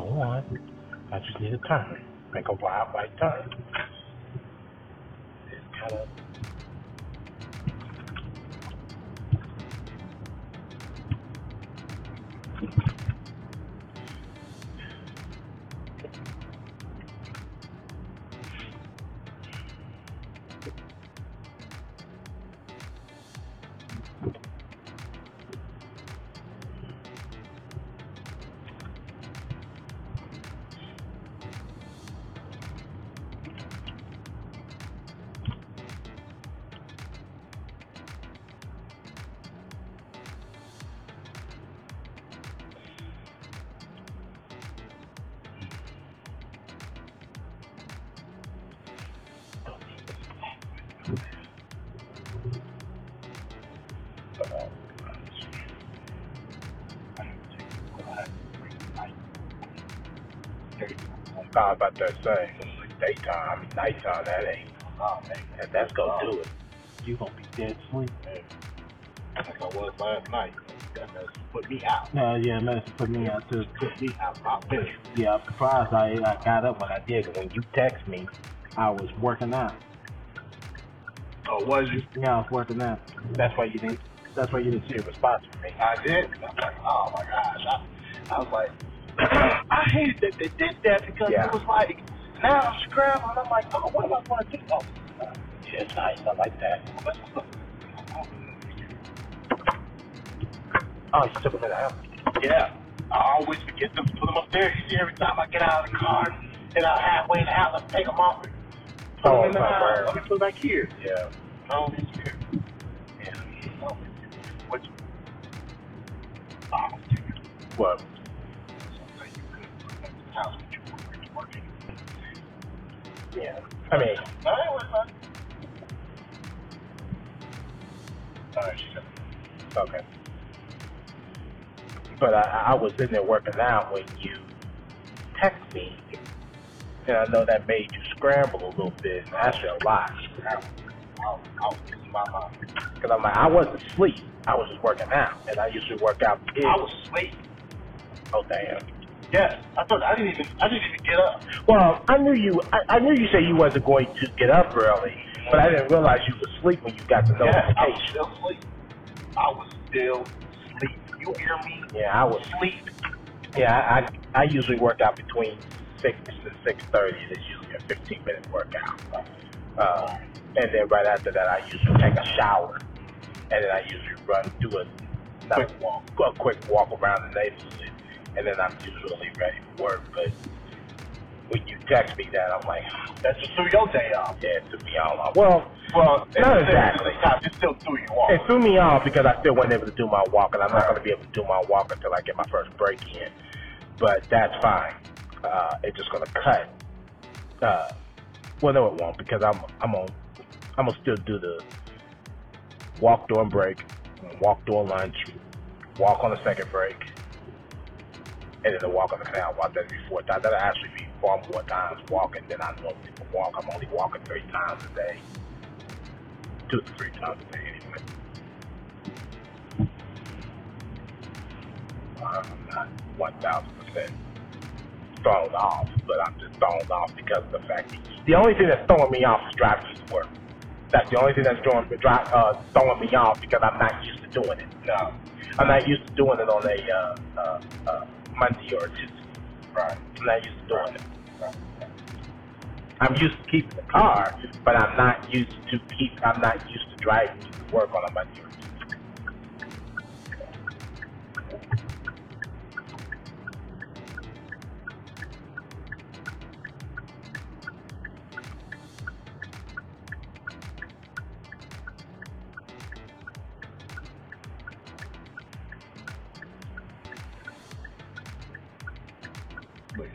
go on. I just need a turn. Make a wild right turn. It's kind of I was about to say, daytime, nighttime, that ain't. Oh, man. That, that's gonna do it. You gonna be dead asleep. Man. Like I was last night. That put me out. Uh, yeah, mess put me out too. Put me out. Finished. Yeah, I'm surprised I, I got up when I did. When you text me, I was working out. Oh, was you? Yeah, I was working out. That's why you didn't. That's why you didn't see a response from me. I did. I was like, oh my gosh. I, I was like, I hated that they did that because yeah. it was like now I'm scrambling. I'm like, oh, what am I going to do? Oh, yeah, it's nice. I like that. Oh, you took them in the house? Yeah. I always forget them, put them up there. Every time I get out of the car and I'm halfway in the house, I take them off and put oh, them in the house. Let me put them back here. Yeah. Oh, it's here. Yeah. What? Oh, what? Yeah. I mean, Alright, Okay. But I, I was in there working out when you text me, and I know that made you scramble a little bit. And that's a lot. Because I'm like, I wasn't asleep. I was just working out, and I usually work out. I was asleep. Oh damn. Yes, I thought I didn't even I didn't even get up. Well, I knew you. I, I knew you said you wasn't going to get up early, but I didn't realize you were asleep when you got the notification. Yeah, I was still asleep. I was still asleep. You hear me? Yeah, I was asleep. Yeah, I I usually work out between six to six thirty. It's usually a fifteen minute workout. Uh, and then right after that, I usually take a shower, and then I usually run do a quick walk, a quick walk around the neighborhood and then I'm usually ready for work. But when you text me that, I'm like, that's just threw your day off. Yeah, it threw me all off. Well, well, not exactly. It still threw you off. It threw me off because I still wasn't able to do my walk, and I'm not going to be able to do my walk until I get my first break in. But that's fine. Uh, it's just to cut. Uh, well, no, it won't because I'm I'm on I'm gonna still do the walk during break, walk during lunch, walk on the second break, and then the walk on the canal walk. That'd be four times. that'll actually be far more times walking than I normally walk. I'm only walking three times a day, two to three times a day anyway. I'm not one thousand percent thrown off, but I'm just thrown off because of the fact the only thing that's throwing me off is to work. That's the only thing that's throwing, uh, throwing me off because I'm not used to doing it. No, I'm not used to doing it on a uh, uh, uh, Monday or Tuesday. Right. I'm not used to doing it. Right. I'm used to keeping the car, but I'm not used to keep. I'm not used to driving to work on a Monday or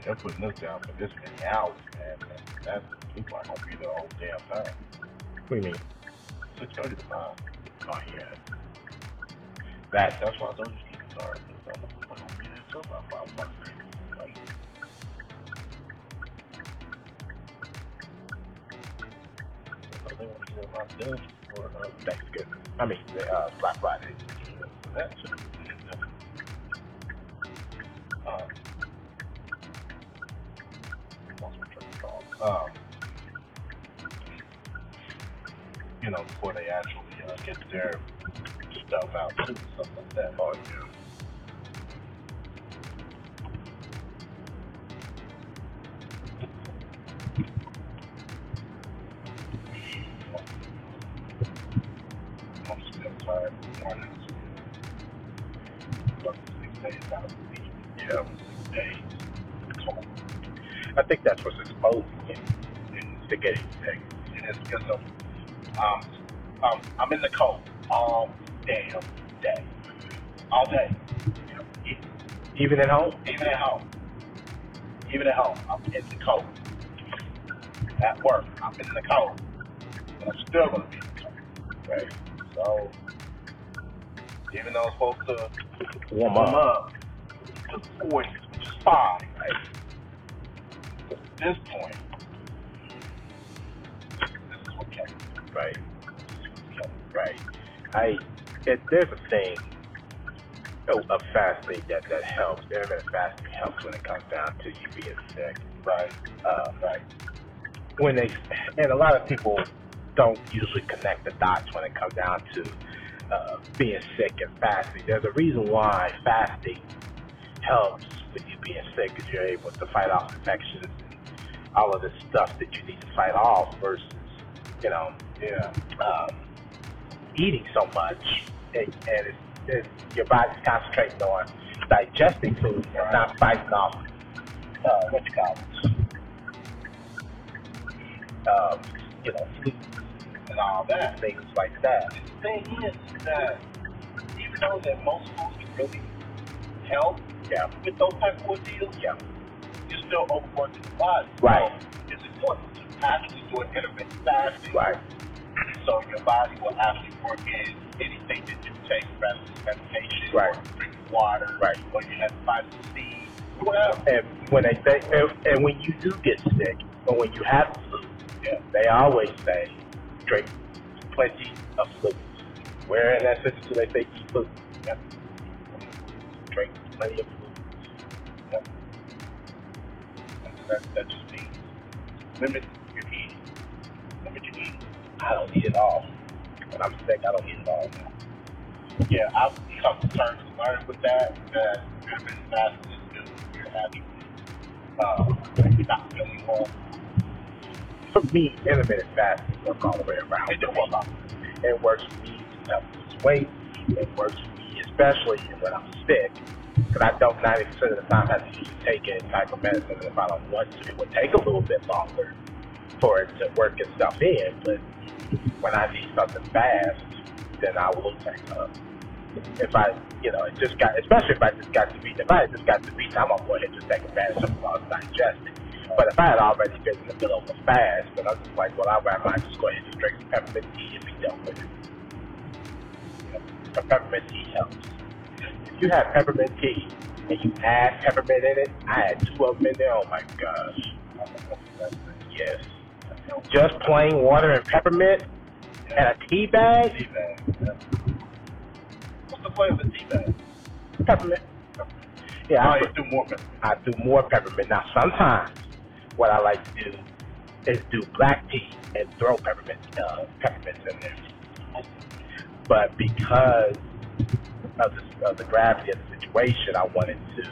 they're putting this down for this many hours, man. That's it's not gonna be the whole damn time. What do you mean? Six thirty to. Oh yeah. That that's why uh, I told you to keep it started. I'm I'm still tired mornings. Six days out of the week. Yeah, six days. I think that's what's exposing him to getting sick. And it's because of um, um, I'm in the cold all damn day. All day. You know, e- Even at home? even at home. Even at home, I'm in the cold. At work, I'm in the cold. And I'm still gonna be in the cold. Right. So even though it's supposed to Warm up. up to the 40s, which is fine, right? At this point, this is what me. Right. This is what. Right. I it, there's a thing a, of fasting that that helps. Intermittent fasting helps when it comes down to you being sick. Right, Uh, right. when they and a lot of people don't usually connect the dots when it comes down to uh, being sick and fasting. There's a reason why fasting helps with you being sick because you're able to fight off infections and all of this stuff that you need to fight off versus you know Yeah. um, eating so much and, and it's, it's, your body's concentrating on digesting food and not fighting off uh, what you call it, um, you know, And all that. things like that. The thing is that even though that most foods can really help Yeah, with those type of ordeals, yeah, you're still overworking the body. Right. So it's important to actually do an intermittent fasting. right, So your body will actually work in anything that you take, rather than medication, Right. or drink water, Right. or you have vitamin C, whatever. and when they say, and, and when you do get sick, or when you have flu, Yeah. they always say drink plenty of fluids. Where in that sentence do they say eat food? Yep. Drink plenty of fluids. Yep. That, that just means limit your eating. Limit your eating. I don't eat it all. When I'm sick, I don't eat it all. Yeah, I've come to terms learned with that, that intermittent fasting is good for your actually uh, not feeling well. For me, intermittent fasting works all the way around. It don't. It works for me to help lose weight. It works for me, especially when I'm sick, because I don't 90% of the time have to take any type of medicine. And if I don't want to, it would take a little bit longer for it to work itself in. But when I need something fast, then I will take some. If I, you know, it just got, especially if I just got to read, if I just got to read, I'm gonna go ahead and just take advantage of digesting. But if I had already been in the middle of a fast, then I'm just like, well, I might might just go ahead and drink some peppermint tea and be done with it. You know, peppermint tea helps. If you have peppermint tea and you add peppermint in it, I had two of them in there. Oh my gosh, yes. Just plain water and peppermint and a tea bag, Tea bag. Yeah. What's the flavor of the tea bag? peppermint. Yeah, Oh, I put do more peppermint. I do more peppermint. Now, sometimes what I like to do is do black tea and throw peppermint uh, peppermints in there. But because of the, of the gravity of the situation, I wanted to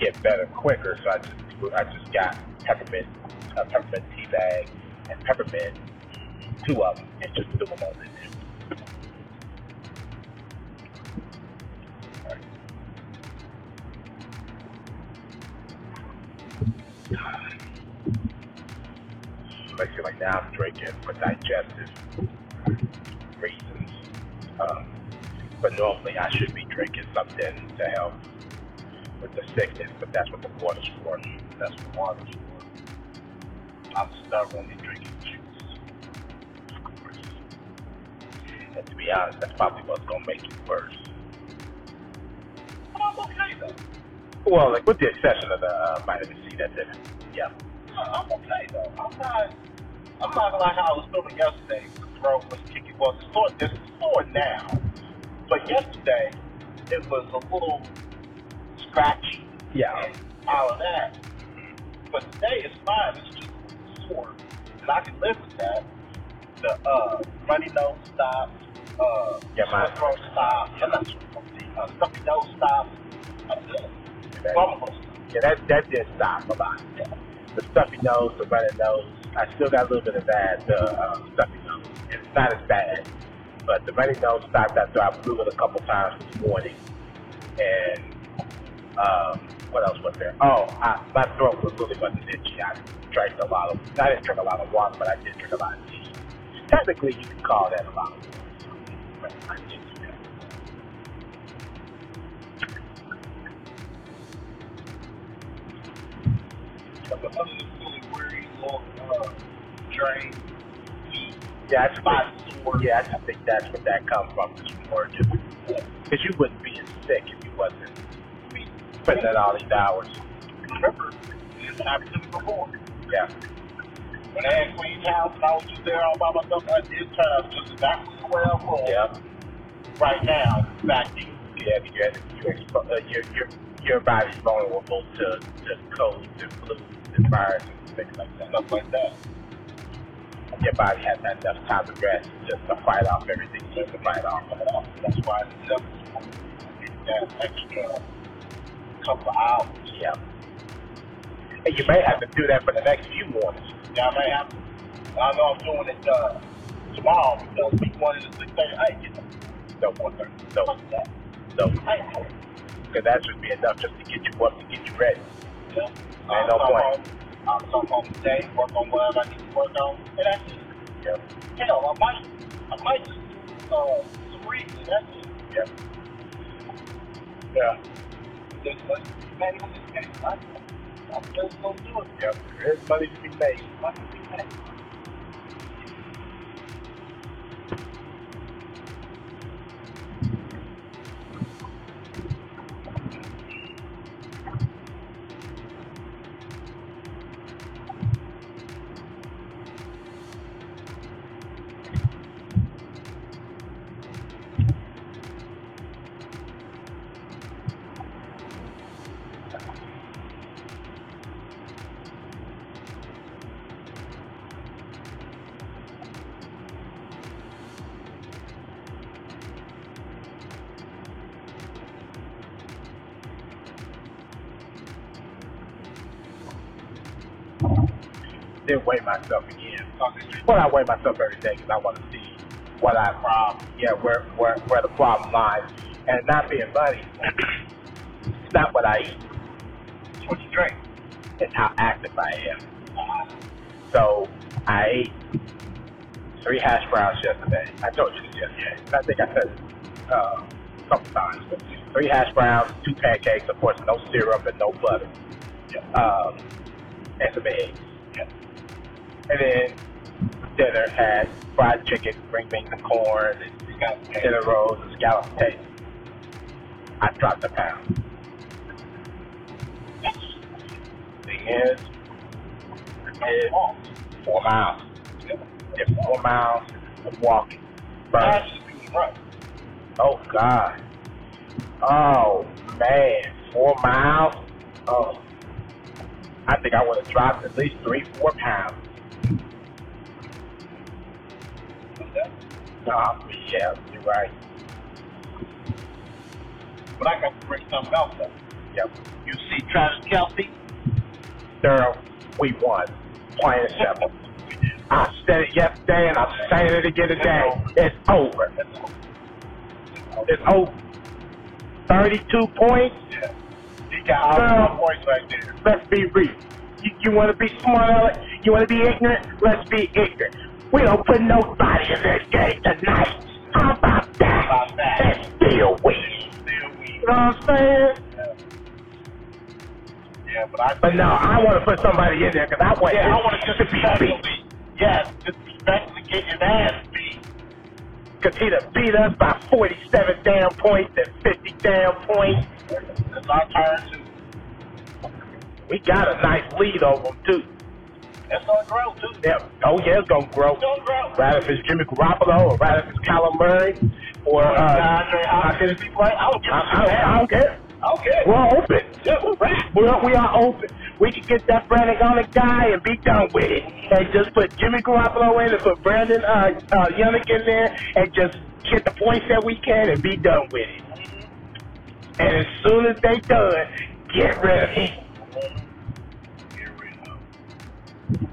get better quicker, so I just I just got peppermint a peppermint tea bag and peppermint, two of them, and just threw them all in there. Now I'm drinking for digestive reasons. Um, but normally I should be drinking something to help with the sickness, but that's what the water's for. That's what water's for. I'm stubbornly drinking juice. And to be honest, that's probably what's gonna make it worse. I'm okay though. Well, like with the exception of the uh, vitamin C that's it. Yeah. I'm okay though. I'm not. I'm not like how I was feeling yesterday. The throat was kicking. Well, it's sore. It's sore now, but yesterday it was a little scratchy Yeah. and all of that. But today it's fine. It's just before, and I can live with that. The uh, runny nose stops, uh, Yeah, my- sore throat stops, yeah, sore the uh, stuffy nose stops. I'm good. That- Yeah, that that did stop a lot. The stuffy nose, the running nose. I still got a little bit of that, the uh, stuffy nose. It's not as bad, but the running nose stopped after I blew it a couple times this morning. And um, what else was there? Oh, I, my throat was really wasn't itchy. I drank a lot of. I didn't drink a lot of water, but I did drink a lot of tea. Technically, you can call that a lot of other than feeling weary, long, uh, drained, weak, Yeah, I just. Yeah, I think that's where that comes from, more just because you wouldn't be as sick if you wasn't putting in all these hours. Remember, this happened to me before. Yeah, When I had Queen's house and I was just there all by myself, I did turn out just exactly the way I was. yeah, Right now, back then. yeah. You're, you're, expo- uh, your your your body's vulnerable to to colds and flus and viruses and like that. Stuff like that. Your body has had enough time to rest just to fight off everything need to fight off. That's why devil needed that extra couple of hours. Yeah, and you may have to do that for the next few mornings. Yeah, I may have to. I know I'm doing it uh, tomorrow because we wanted to 6 30. I ain't getting So one thirty. So fuck that. so it. because that should be enough just to get you up to get you ready. Yeah. Ain't no point. home. I'll come home today, work on whatever I need to work on, and that's it. Yeah. Hell, I might, I might just uh, some reading, and that's it. Yeah. Yeah. There's money to be made this case. I'm just gonna do it. Yep. There's money to be made. Money to be made. Then weigh myself again. Well, I weigh myself every day because I want to see what I problem. Yeah, where where where the problem lies, and not being funny. it's not what I eat. It's what you drink? It's how active I am. So I ate three hash browns yesterday. I told you this yesterday. I think I said uh, a couple times. But three hash browns, two pancakes, of course, no syrup and no butter, um, and some eggs. And then dinner had fried chicken, green beans and corn, and dinner rolls and scalloped potatoes. I dropped a pound. Thing is, is four miles. If four miles of walking. First. Oh God. Oh man, four miles. Oh, I think I would have dropped at least three, four pounds. Oh yeah, you're right. But I got to bring something else up. Yep. You see Travis Kelce? Daryl, we won. Plain and simple. I said it yesterday and I'm saying it again today. It's over. It's over. 32 points. Yeah. He got all points right there. Let's be real. You, you want to be smart, Alex? You want to be ignorant? Let's be ignorant. We don't put nobody in this game tonight. How about that? About that. And still win. Still we. You know what I'm saying? Yeah. Yeah, but I. But no, I want to put somebody in there because I want Yeah, I want to be beat. disrespectfully. Yes, disrespectfully get his ass beat. Done beat us by 47 damn points and 50 damn points. It's our turn to. We got a nice lead over him, too. It's gonna grow too. Yeah. Oh, yeah, it's to grow. It's gonna grow. Rather if it's Jimmy Garoppolo or rather if it's Kyler Murray or, uh, DeAndre Hopkins. I don't give I, a I. I don't care. Okay. We're open. Yeah, we're ready. We are open. we can get that Brandon Garlic guy and be done with it. And just put Jimmy Garoppolo in and put Brandon uh, uh, Yannick in there and just get the points that we can and be done with it. And as soon as they done, get rid of him. Get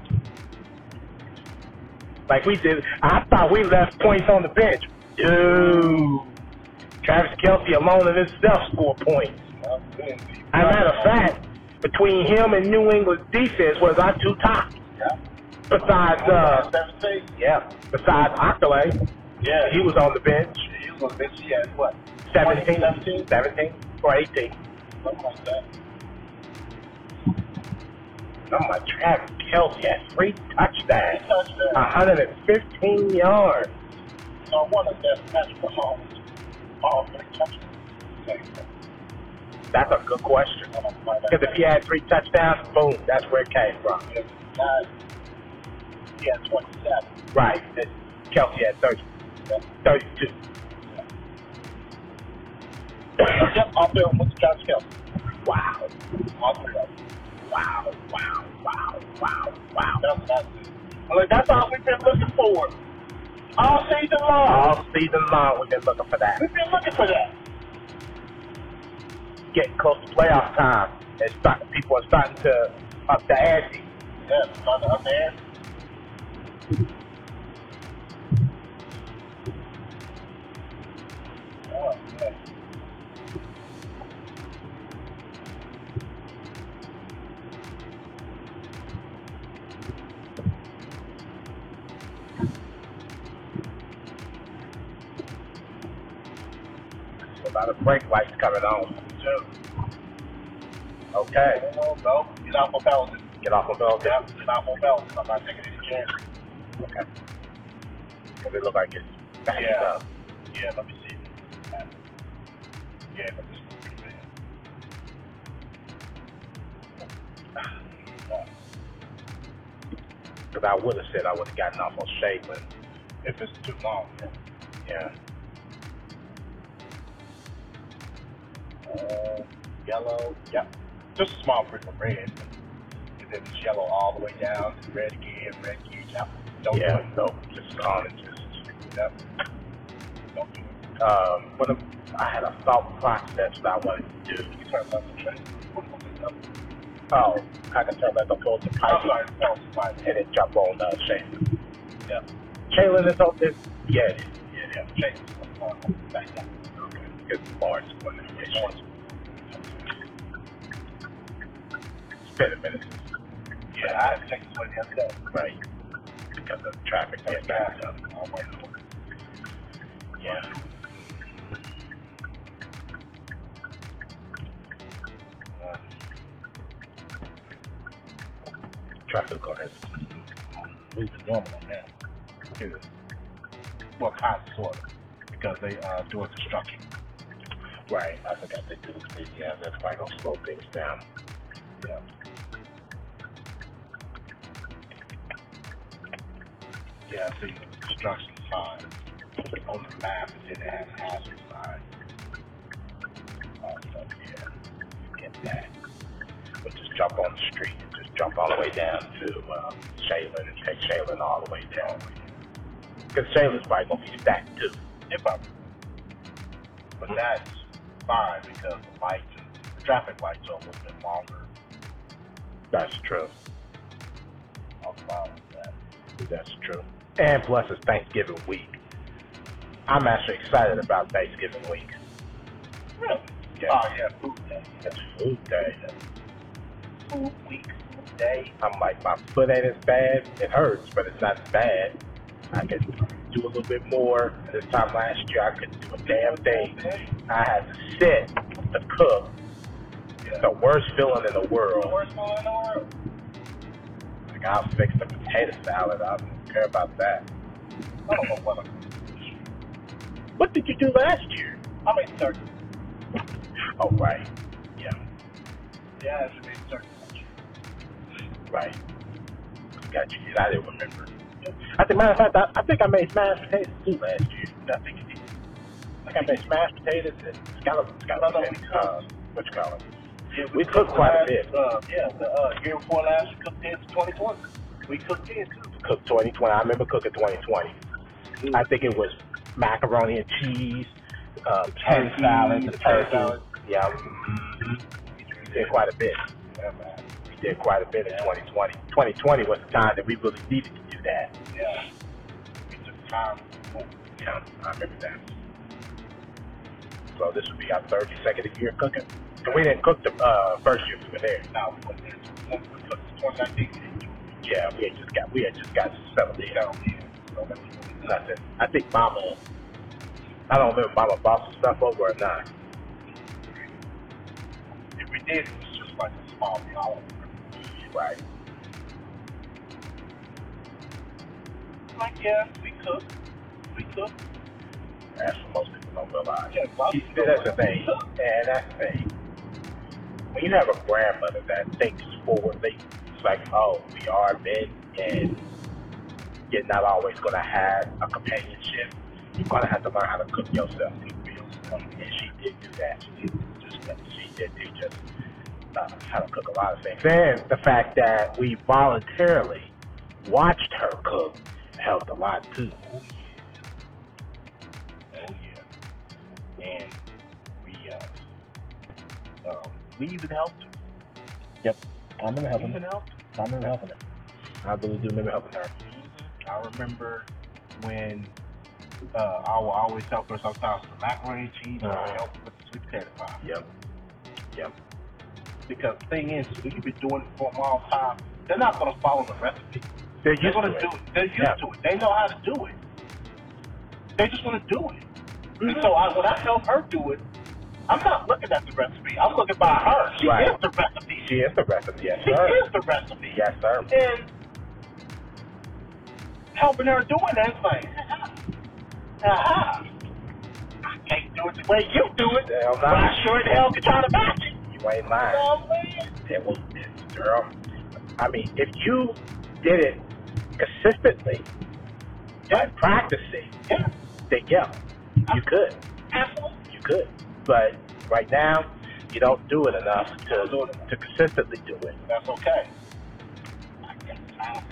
rid of. Like we did. I thought we left points on the bench. Dude. Travis Kelce alone in himself scored points. As a matter of fact, between him and New England's defense was our two tops. Yeah. Besides, uh, yeah, besides Octolay, Yeah. he was on the bench. He was on the bench. He had what? 17, 17? 17 or 18. Something like that. I'm like, Travis Kelce had three touchdowns, Touchdown. 115 yards. So I wonder if that's Patrick Mahomes. All three touchdowns. That's a good question. I'm gonna find out. Because if he had three touchdowns, boom, that's where it came from. Because guys, he had 27. Right. Kelce had 30, Yeah. 32. yep, I'll be on with Travis Kelce. Wow. All three of them. Wow. Wow. Wow. Wow. Wow. That's, that's it. Well, that's all we've been looking for. All season long. All season long, we've been looking for that. We've been looking for that. Getting close to playoff time, and start, people are starting to up the ante. Yeah, on the up there. Oh, So about a break lights coming on. Okay. No, get off my Belgian. Get off of those. Yeah, get off my Belgian. I'm not taking any chances. Okay. Because it look like it's backing Yeah. up. Yeah, let me see. Yeah, but is pretty bad. Because I would have said I would have gotten off on Shadeland. If it's too long, Yeah. Uh, yellow, yep. Just a small prick of red. And then it's yellow all the way down to red again, red again. Yep. Don't yeah. do it. No, just oranges. Yep. Don't do it. Um, of, I had a thought process that I wanted to do. You turn left and straight. What was it? Yep. Oh, I can back and forth to I'm Pipe sorry, that was fine. and then jump on uh, Shadeland. Yep. Shadeland is on this? Yeah. Yeah, yeah. Uh, back down. Okay. Because Lawrence won the race. It's been a minute since, Yeah, I had to take this way the other day. right? Because of traffic backed up. Oh, my Lord. Yeah. Uh, Traffic on his. moving normal on that. Too. Well, kind of, sort of, because they uh doing construction. Right. I forgot they do this. Yeah, that's probably gonna slow things down. Yeah. Yeah, I see the construction sign on the map. Didn't have a hazard sign. Oh, yeah. Get that. But just jump on the street. and Just jump all the way down to um, Shadeland and take Shadeland all the way down. Because Shadeland's probably gonna be stacked too. If I'm. but that's fine because the lights, the traffic lights are a little bit longer. That's true. Fine with that. That's true. And plus, it's Thanksgiving week. I'm actually excited about Thanksgiving week. Really? Yeah. Oh yeah, food day. It's food day. Food week, food day. I'm like, my foot ain't as bad. It hurts, but it's not bad. I can do a little bit more. This time last year, I couldn't do a damn thing. I had to sit to cook. It's the worst feeling in the world. Worst food in the world. Like, I'll fix the potato salad. I don't care about that. I don't know what I'm. What did you do last year? I made turkey. Oh, right. Yeah, Yeah, I make turkey. right. Got you. I didn't remember. I think, matter of fact, I, I think I made mashed potatoes too last year. I think. I think I made mashed potatoes and scallop, scallop, No, no, and, we uh, what you call it? Yeah, We cooked quite a bit. Uh, yeah, the uh, year before last, we cooked in 2020. We cooked in too. Cooked 2020. I remember cooking 2020. I think it was macaroni and cheese, um, Turkey, salad, the turkey. salad. Yeah, mm-hmm. we did quite a bit. Yeah, man. We did quite a bit in 2020. 2020 was the time that we really needed to that. Yeah. We took time. Yeah, I remember that. So this would be our third consecutive year cooking. And we didn't cook the uh, first year we were there. Now we went into we cooked 2019. Yeah, we had just got we had just got settled in. So. Nothing. I think Mama. I don't remember if Mama bought some stuff over or not. If we did, it was just like a small meal. Right. Like, yeah, we cook. We cook. That's what most people don't realize. Yeah, See, that's the thing. And that's the thing. When you have a grandmother that thinks forwardly, it's like, oh, we are men and you're not always going to have a companionship. You're going to have to learn how to cook yourself. And she did do that. She did, just, she did teach us uh, how to cook a lot of things. And the fact that we voluntarily watched her cook helped a lot too. Oh yeah. Oh yeah. And we uh um, we even helped. Yep, I'm gonna We even helped. I'm gonna helping her. I really do remember helping her. I remember when uh, I will always help her sometimes with macaroni and cheese, or I Uh-huh. help her with the sweet potato pie. Yep. Yep. Because the thing is, when you've been doing it for a long time, they're not going to follow the recipe. They're They're used to to it. do it. They're used Yeah. to it. They know how to do it. They just want to do it. And Mhm. so I, when I help her do it, I'm not looking at the recipe. I'm looking by her. She Right. is the recipe. She is the recipe. Yes, She sir. is the recipe. Yes, sir. And helping her doing that, it's like, aha. I can't do it the way you do it. Hell But I sure the hell can try to match it. You ain't You lying. know what I'm saying? It was, girl. I mean, if you did it consistently, by practicing, Yeah, then yeah, you could. absolutely. You could. But right now, you don't do it enough to to consistently do it. That's okay. I got time.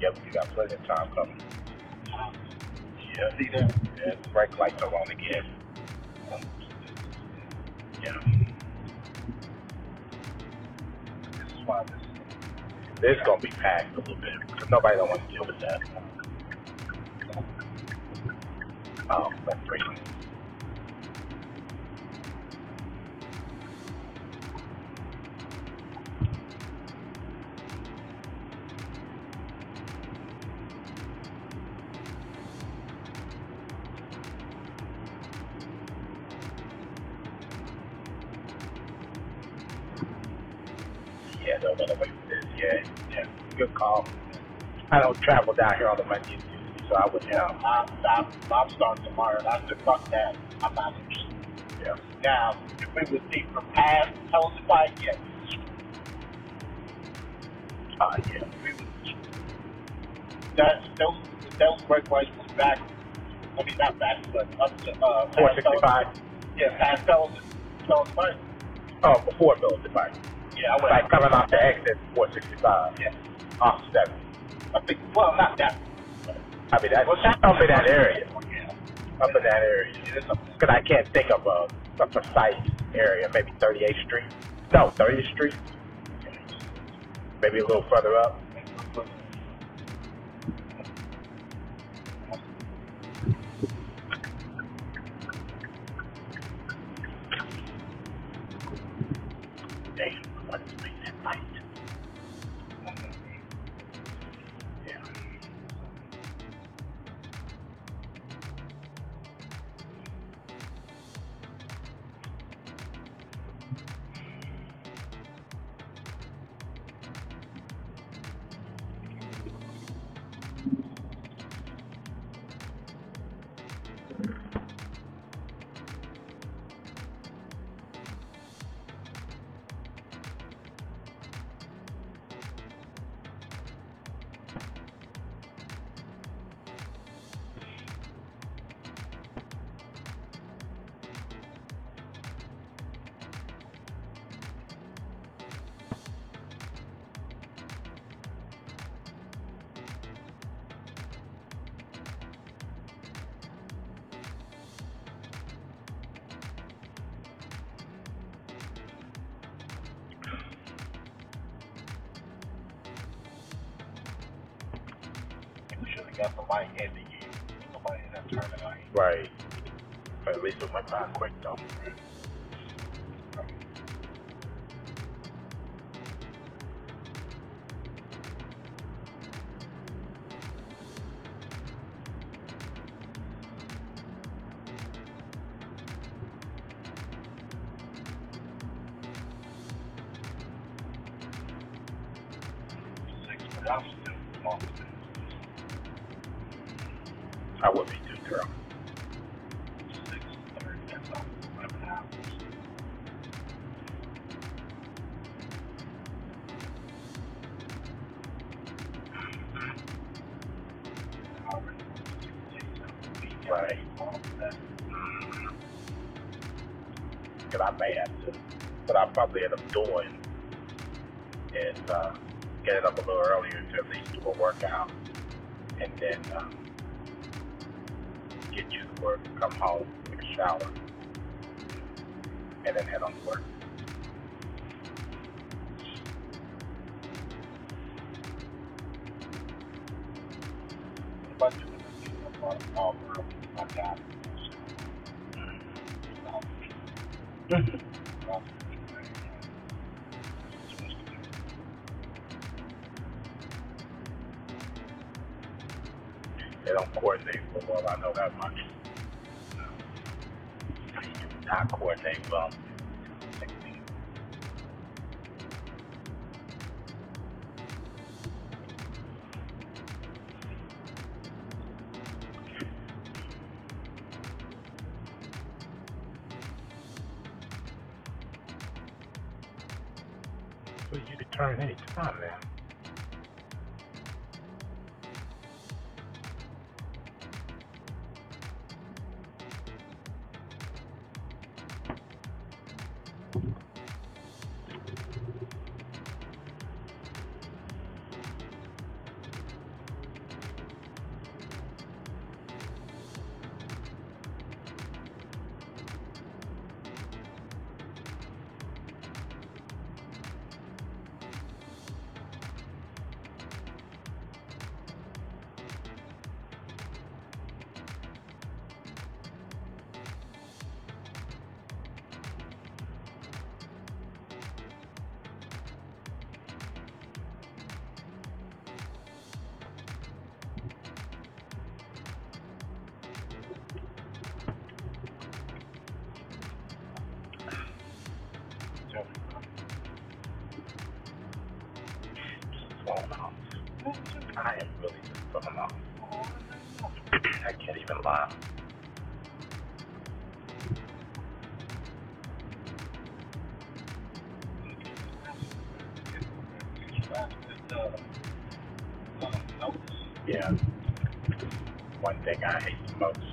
Yep, you got plenty of time coming. Yeah. See that? Yeah, brake lights are on again. Yeah. This is why this. This is gonna be packed a little bit nobody don't want to deal with that. Oh, that's great. Yeah, yeah. Good call. I don't travel down here on the Monday so I wouldn't Yeah. I'm, I'm, I'm starting tomorrow, and I said, fuck that. I'm not interested. Yeah. Now, if we would see from past Tulsa fight, yes. Uh, yeah. We would. That those those break rights was back. I mean, not back, but up to uh, past 465. Tulsa- Yeah, past Tulsa, Tulsa fight. Oh, before Military Fight. Yeah, I went. Like coming off the exit 465. Yeah, Off 7. I think. Well, not that. I mean, What's up in that area. Up in that area. Because I can't think of a, a precise area. Maybe 38th Street. No, 30th Street. Maybe a little further up. Got the light in the year. Somebody in that turn the. Right. But at least it went by quick though. Six, but I'm still. Days out of the week. Right. All of that. Cause I may have to. But I probably end up doing is uh, getting up a little earlier to shower, and then head on to work. If I do it, I'm up on all early. My dad. They don't coordinate well. I know that much. Not coordinate well. Thrown. I can't even laugh. Yeah. One thing I hate the most.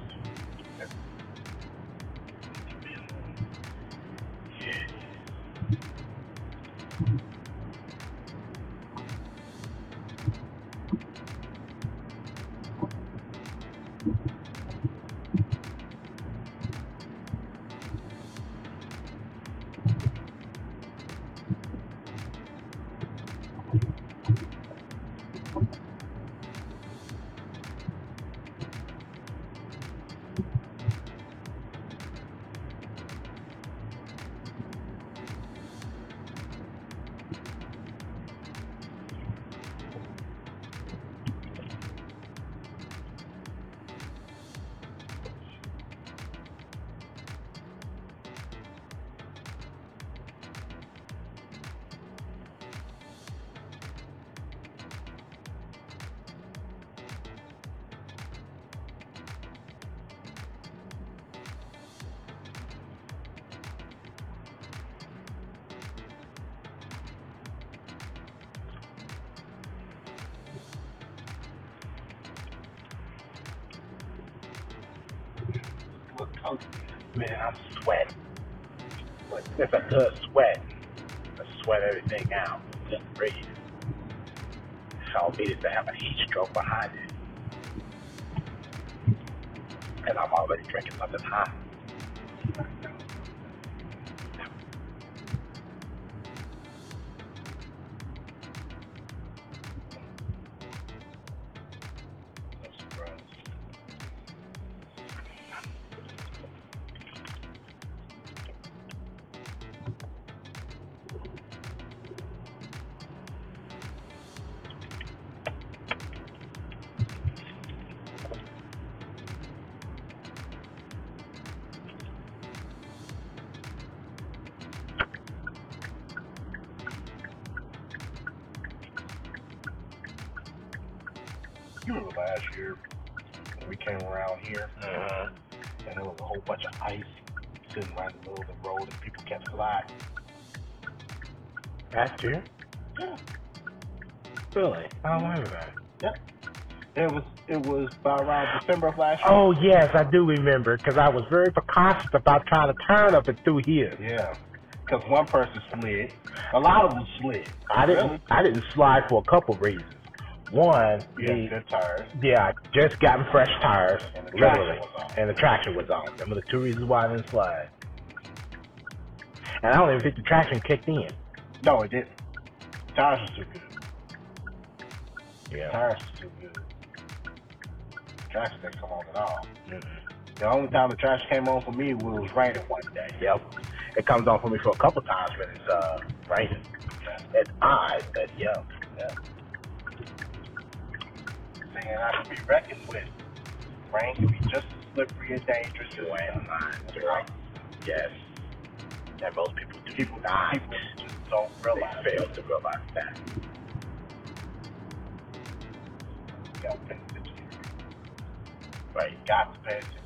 Man, I'm sweating. But it's a good sweat. I sweat everything out. Just breathe. So I needed to have a heat stroke behind it. And I'm already drinking something hot. By around December of last year. Oh yes, I do remember because I was very precautious about trying to turn up and through here. Yeah. Because one person slid. A lot of them slid. I didn't. I didn't slide for a couple reasons. One, yeah, the, good tires. yeah, I just gotten fresh tires, And the traction literally, was on. and the traction was on. Them are the two reasons why I didn't slide. And I don't even think the traction kicked in. No, it didn't. Tires was too good. Yeah. Tires was too good. Traction didn't come on at all. Mhm. The only time the traction came on for me was raining one day. Yep. It comes on for me for a couple times when it's uh raining. It's odd, but yeah. yeah. Saying I should be reckoned with. Rain can be just as slippery and dangerous as When right. yes. And most people do People, not. people just don't realize. They fail to realize that. You gotta. Right. You got to pay attention.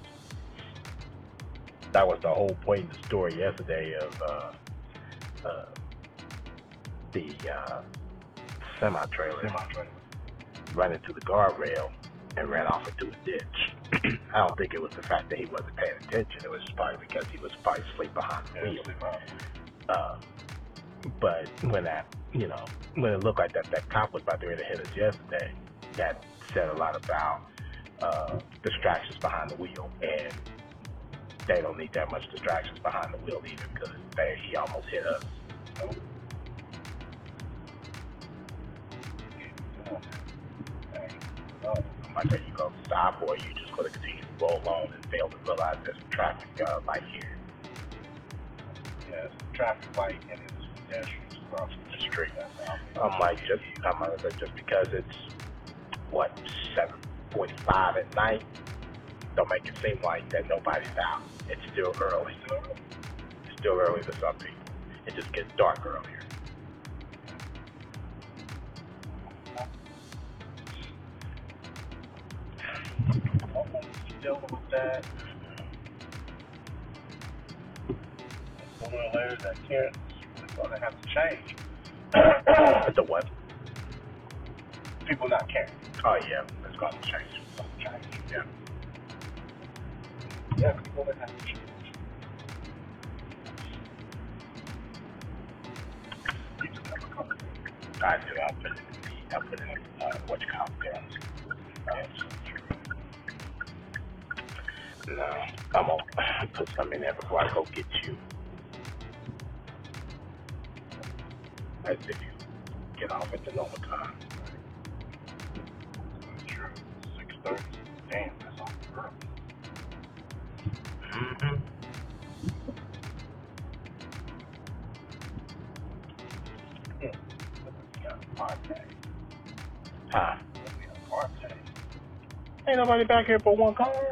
that was the whole point of the story yesterday of uh, uh, the uh, semi trailer running into the guardrail and ran off into a ditch. I don't think it was the fact that he wasn't paying attention. It was probably because he was probably asleep behind the wheel. Uh, but when that, you know, when it looked like that that cop was about to to hit us yesterday, that said a lot about uh, distractions behind the wheel, and they don't need that much distractions behind the wheel either because they, he almost hit us. I'm like, are you to stop or are you just going to continue to roll on and fail to realize there's a traffic uh, light here? Yeah, traffic light and it's pedestrians across the street. I'm like, just I'm like, just because it's what 7:45 at night, don't make it seem like that nobody's out. It's still early. It's still early for some people. It just gets dark earlier. dealing with that. Sooner or later, that Karen's going to have to change. The what? People not caring. Oh yeah, to change. Yeah. Yeah, people that have company. I do. I put in the. I put in uh, what you call it. No, I'm gonna put some in there before I go get you. As if you get off at the normal time. Ain't nobody back here for one car.